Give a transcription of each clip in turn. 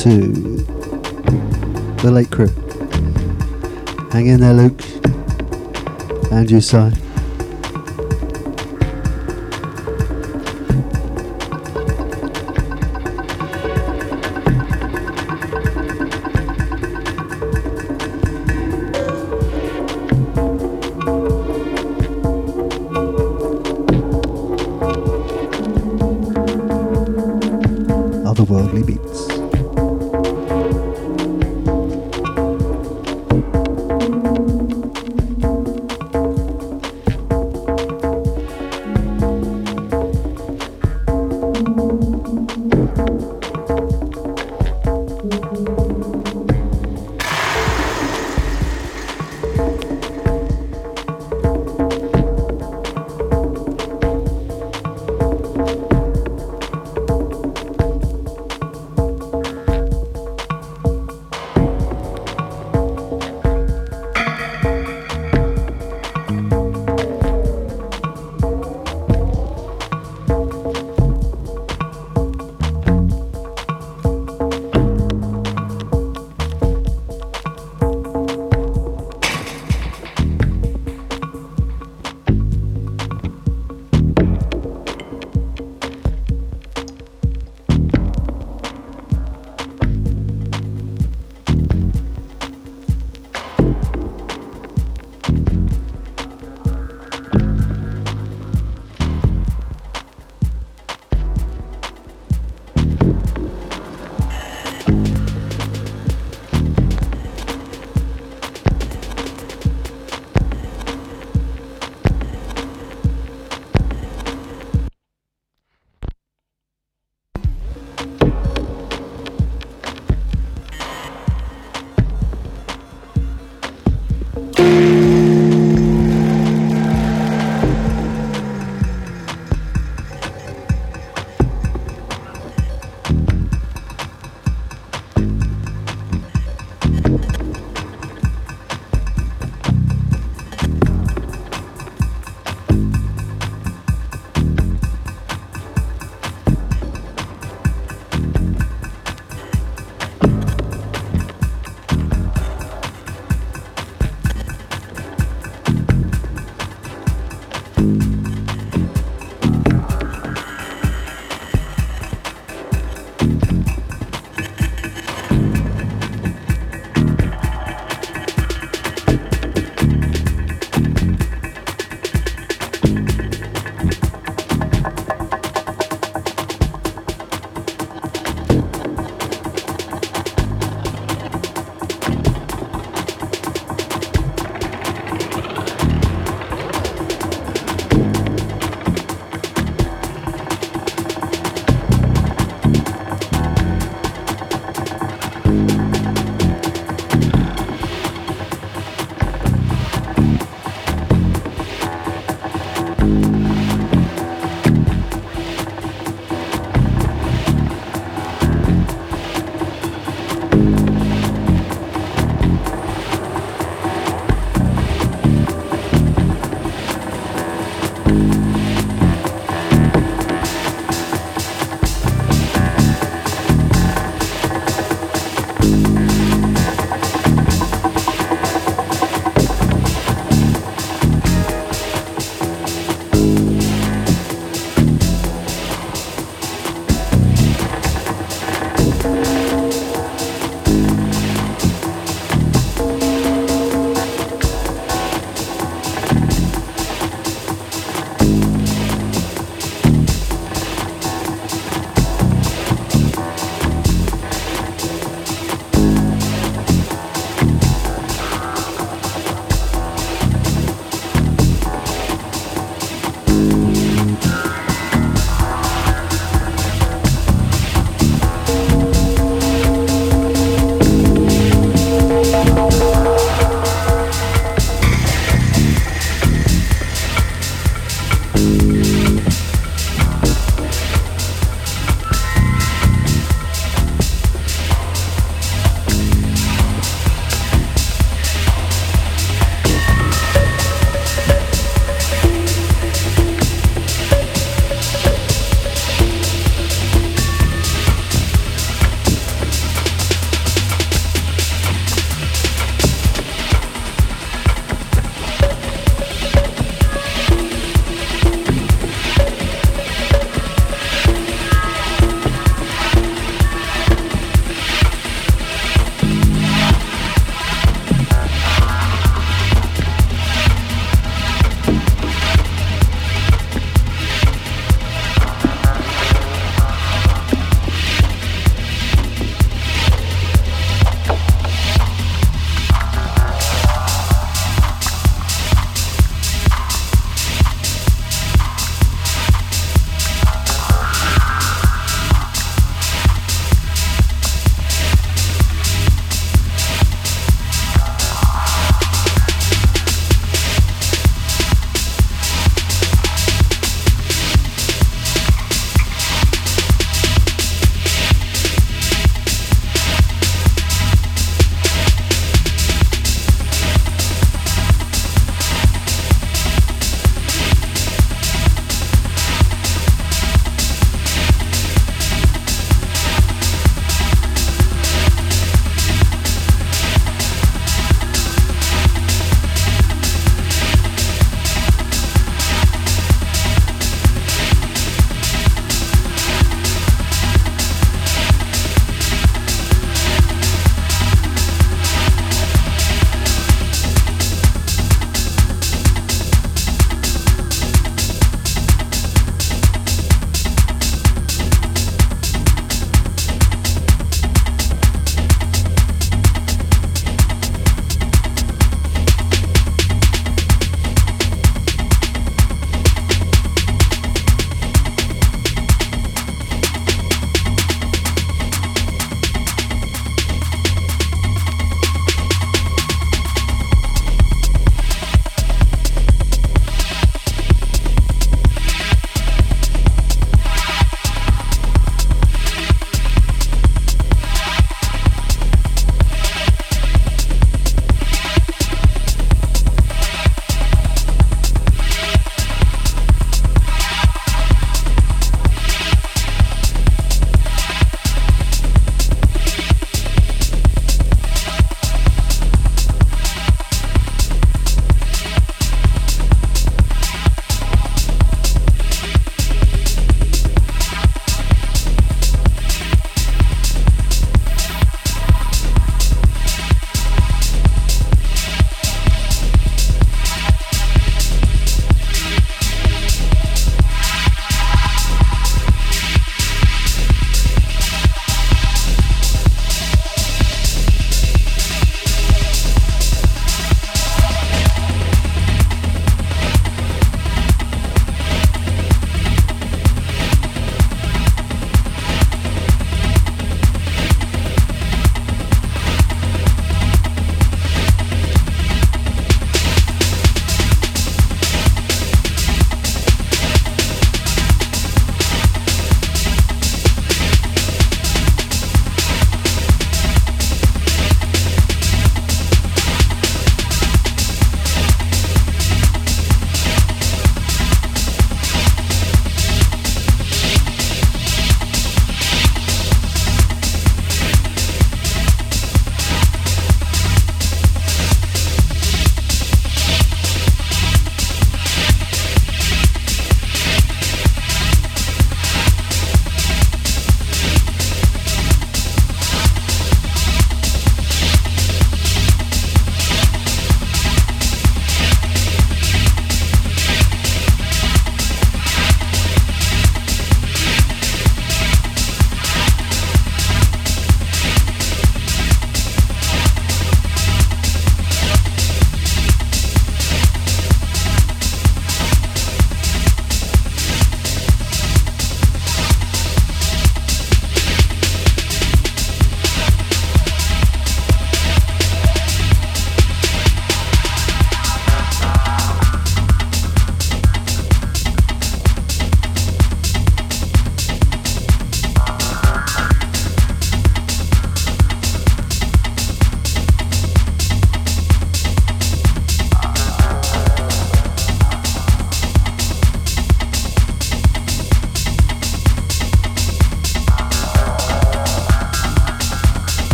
to the late crew. Hang in there, Luke. And you, Si.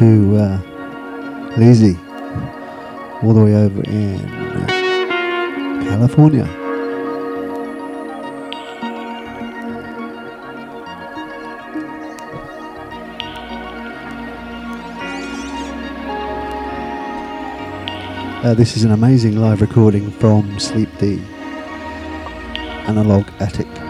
To uh, Lizzie, all the way over in California. Uh, this is an amazing live recording from Sleep D Analog Attic.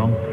Drunk